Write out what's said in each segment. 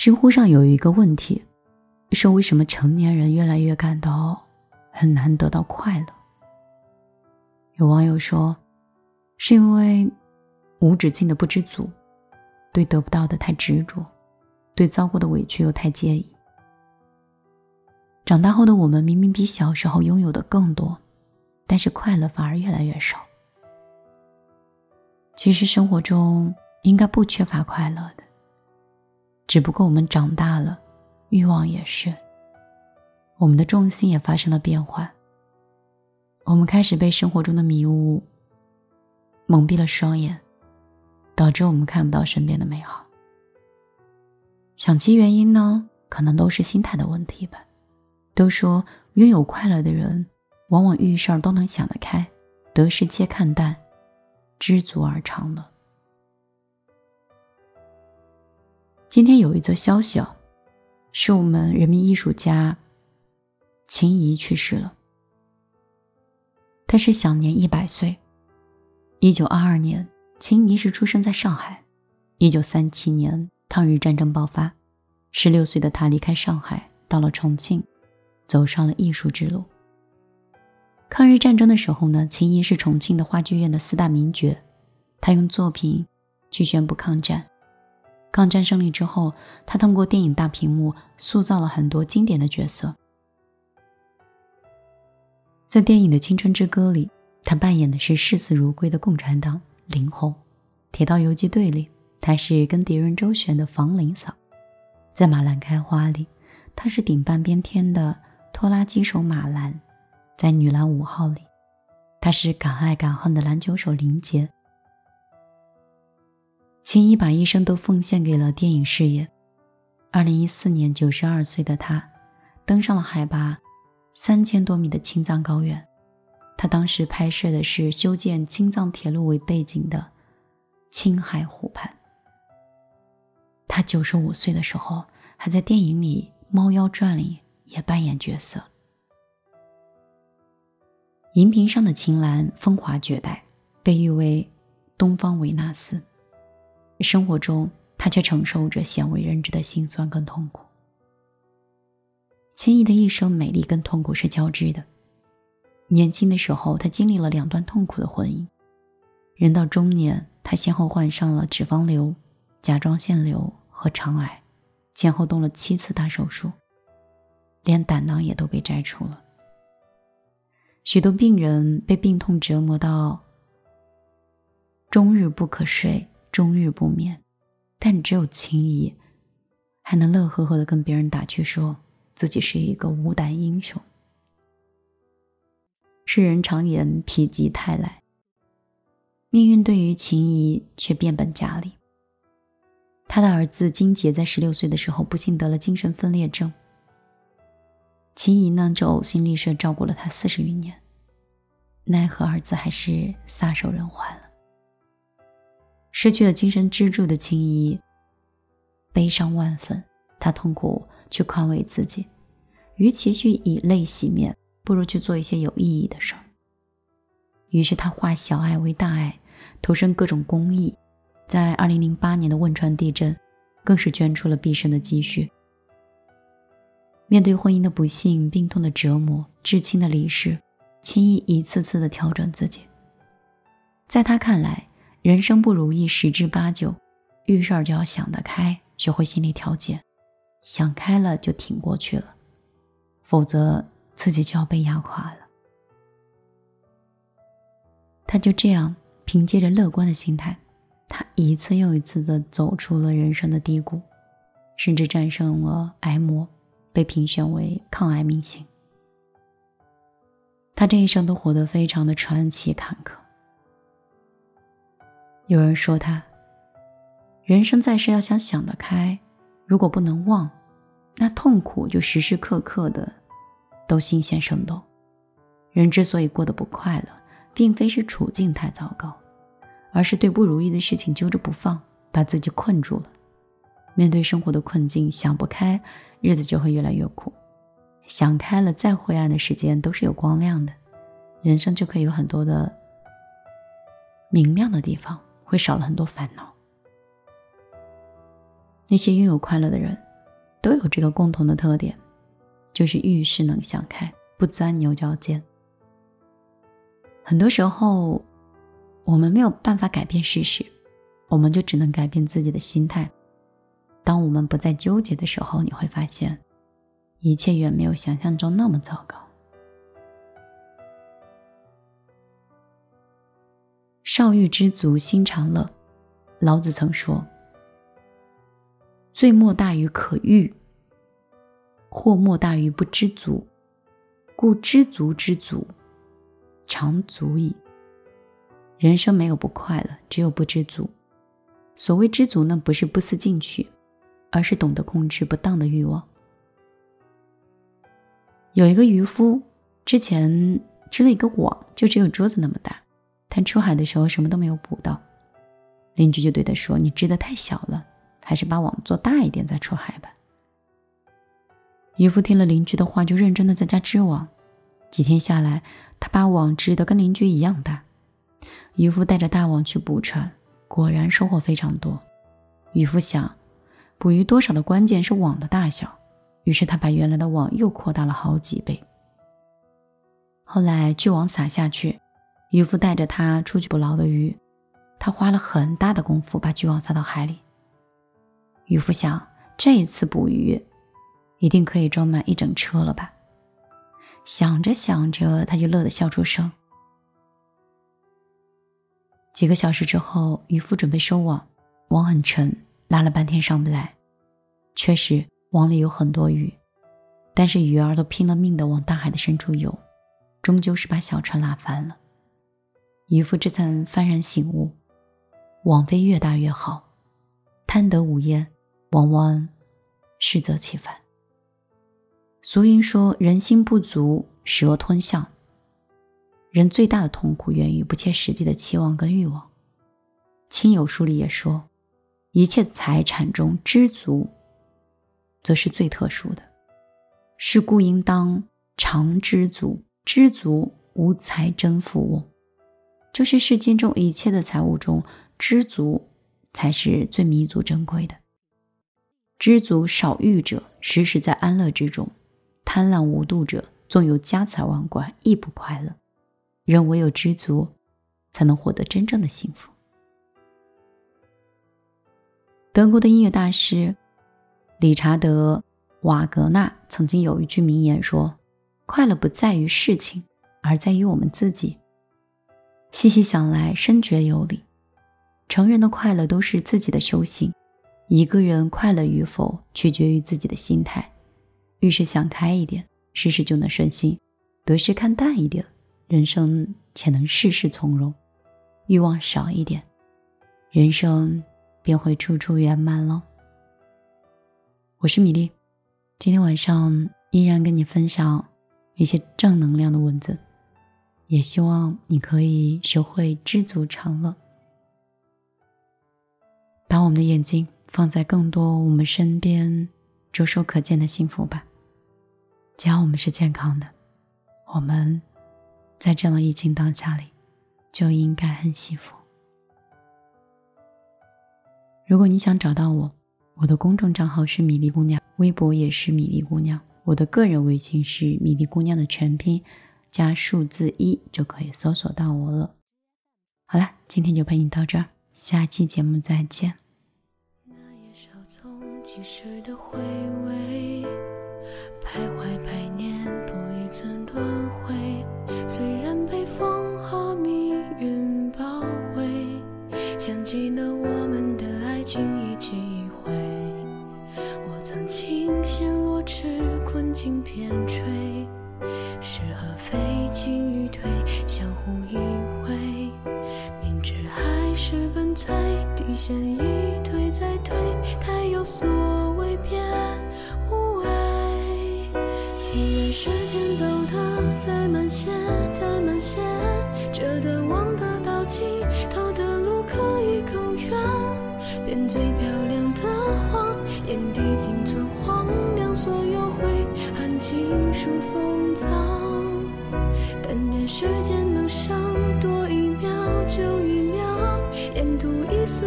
知乎上有一个问题，说为什么成年人越来越感到很难得到快乐？有网友说，是因为无止境的不知足，对得不到的太执着，对遭过的委屈又太介意。长大后的我们明明比小时候拥有的更多，但是快乐反而越来越少。其实生活中应该不缺乏快乐的。只不过我们长大了，欲望也是，我们的重心也发生了变化。我们开始被生活中的迷雾蒙蔽了双眼，导致我们看不到身边的美好。想其原因呢，可能都是心态的问题吧。都说拥有快乐的人，往往遇事儿都能想得开，得失皆看淡，知足而长乐。今天有一则消息哦，是我们人民艺术家秦怡去世了。他是享年一百岁。一九二二年，秦怡是出生在上海。一九三七年，抗日战争爆发，十六岁的他离开上海，到了重庆，走上了艺术之路。抗日战争的时候呢，秦怡是重庆的话剧院的四大名角，他用作品去宣布抗战。抗战胜利之后，他通过电影大屏幕塑造了很多经典的角色。在电影的《青春之歌》里，他扮演的是视死如归的共产党林红；《铁道游击队》里，他是跟敌人周旋的房林嫂；在《马兰开花》里，他是顶半边天的拖拉机手马兰；在《女篮五号》里，他是敢爱敢恨的篮球手林杰。秦怡把一生都奉献给了电影事业。二零一四年，九十二岁的他登上了海拔三千多米的青藏高原。他当时拍摄的是修建青藏铁路为背景的青海湖畔。他九十五岁的时候，还在电影里《猫妖传》里也扮演角色。荧屏上的秦岚风华绝代，被誉为东方维纳斯。生活中，他却承受着鲜为人知的辛酸跟痛苦。秦怡的一生，美丽跟痛苦是交织的。年轻的时候，他经历了两段痛苦的婚姻；人到中年，他先后患上了脂肪瘤、甲状腺瘤和肠癌，前后动了七次大手术，连胆囊也都被摘除了。许多病人被病痛折磨到终日不可睡。终日不眠，但只有秦怡还能乐呵呵的跟别人打趣，说自己是一个无胆英雄。世人常言否极泰来，命运对于秦怡却变本加厉。他的儿子金杰在十六岁的时候不幸得了精神分裂症，秦怡呢就呕心沥血照顾了他四十余年，奈何儿子还是撒手人寰了。失去了精神支柱的青衣，悲伤万分。他痛苦去宽慰自己，与其去以泪洗面，不如去做一些有意义的事儿。于是他化小爱为大爱，投身各种公益。在二零零八年的汶川地震，更是捐出了毕生的积蓄。面对婚姻的不幸、病痛的折磨、至亲的离世，青衣一次次的调整自己。在他看来，人生不如意十之八九，遇事儿就要想得开，学会心理调节，想开了就挺过去了，否则自己就要被压垮了。他就这样凭借着乐观的心态，他一次又一次的走出了人生的低谷，甚至战胜了癌魔，被评选为抗癌明星。他这一生都活得非常的传奇坎坷。有人说他，人生在世要想想得开，如果不能忘，那痛苦就时时刻刻的都新鲜生动。人之所以过得不快乐，并非是处境太糟糕，而是对不如意的事情揪着不放，把自己困住了。面对生活的困境，想不开，日子就会越来越苦；想开了，再灰暗的时间都是有光亮的，人生就可以有很多的明亮的地方。会少了很多烦恼。那些拥有快乐的人，都有这个共同的特点，就是遇事能想开，不钻牛角尖。很多时候，我们没有办法改变事实，我们就只能改变自己的心态。当我们不再纠结的时候，你会发现，一切远没有想象中那么糟糕。少欲知足，心常乐。老子曾说：“罪莫大于可欲，祸莫大于不知足。故知足之足，常足矣。”人生没有不快乐，只有不知足。所谓知足呢，不是不思进取，而是懂得控制不当的欲望。有一个渔夫，之前织了一个网，就只有桌子那么大，他出海的时候什么都没有捕到。邻居就对他说：“你织的太小了，还是把网做大一点再出海吧。”渔夫听了邻居的话，就认真的在家织网。几天下来，他把网织得跟邻居一样大。渔夫带着大网去捕船，果然收获非常多。渔夫想，捕鱼多少的关键是网的大小，于是他把原来的网又扩大了好几倍。后来巨网撒下去，渔夫带着他出去捕捞的鱼。他花了很大的功夫把巨网撒到海里。渔夫想，这一次捕鱼，一定可以装满一整车了吧？想着想着，他就乐得笑出声。几个小时之后，渔夫准备收网，网很沉，拉了半天上不来。确实，网里有很多鱼，但是鱼儿都拼了命的往大海的深处游，终究是把小船拉翻了。渔夫这才幡然醒悟。网非越大越好，贪得无厌，往往适得其反。俗云说：“人心不足蛇吞象。”人最大的痛苦源于不切实际的期望跟欲望。亲友书里也说：“一切财产中知足，则是最特殊的。是故应当常知足，知足无财真富翁。”就是世间中一切的财物中。知足才是最弥足珍贵的。知足少欲者，时时在安乐之中；贪婪无度者，纵有家财万贯，亦不快乐。人唯有知足，才能获得真正的幸福。德国的音乐大师理查德·瓦格纳曾经有一句名言说：“快乐不在于事情，而在于我们自己。”细细想来，深觉有理。成人的快乐都是自己的修行，一个人快乐与否取决于自己的心态。遇事想开一点，事事就能顺心；得失看淡一点，人生且能事事从容。欲望少一点，人生便会处处圆满了。我是米粒，今天晚上依然跟你分享一些正能量的文字，也希望你可以学会知足常乐。把我们的眼睛放在更多我们身边触手可见的幸福吧。只要我们是健康的，我们在这样的疫情当下里就应该很幸福。如果你想找到我，我的公众账号是米粒姑娘，微博也是米粒姑娘，我的个人微信是米粒姑娘的全拼加数字一就可以搜索到我了。好了，今天就陪你到这儿，下期节目再见。那夜小从及时的回味，徘徊百年，一退再退，太有所谓变无味。情愿时间走得再慢些，再慢些，这段望得到尽头的路可以更远。变最漂亮的谎，眼底仅存荒凉，所有悔恨尽数封藏。但愿时间能剩多一秒就一秒，沿途一丝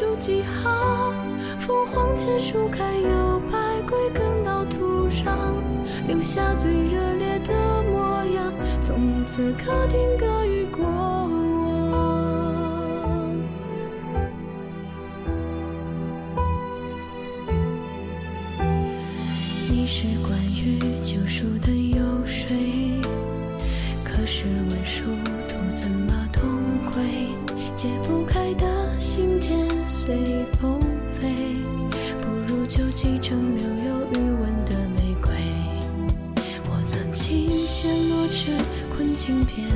数记号。凤凰前树开有百归根到土壤，留下最热烈的模样。从此刻定格于过往。你是关于救赎的游水，可是文书徒怎么痛归？解不开的心间随风飞，不如就寄成留有余温的玫瑰。我曾经陷落至，困境边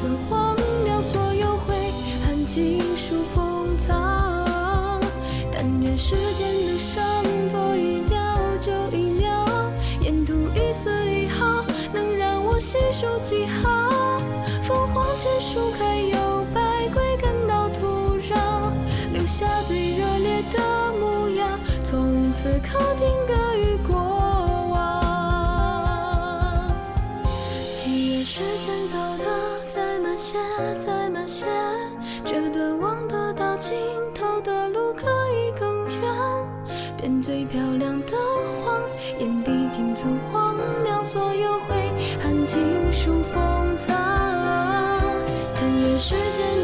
存荒凉，所有悔恨尽数封藏。但愿时间的伤多一秒就一秒，沿途一丝一毫，能让我细数几行。凤凰前树开有百归根到土壤，留下最热烈的模样。从此客厅隔于过往。情愿时间走些再慢些，这段望得到尽头的路可以更远，变最漂亮的谎，眼底尽存荒凉，所有晦暗尽数封藏。但愿时间。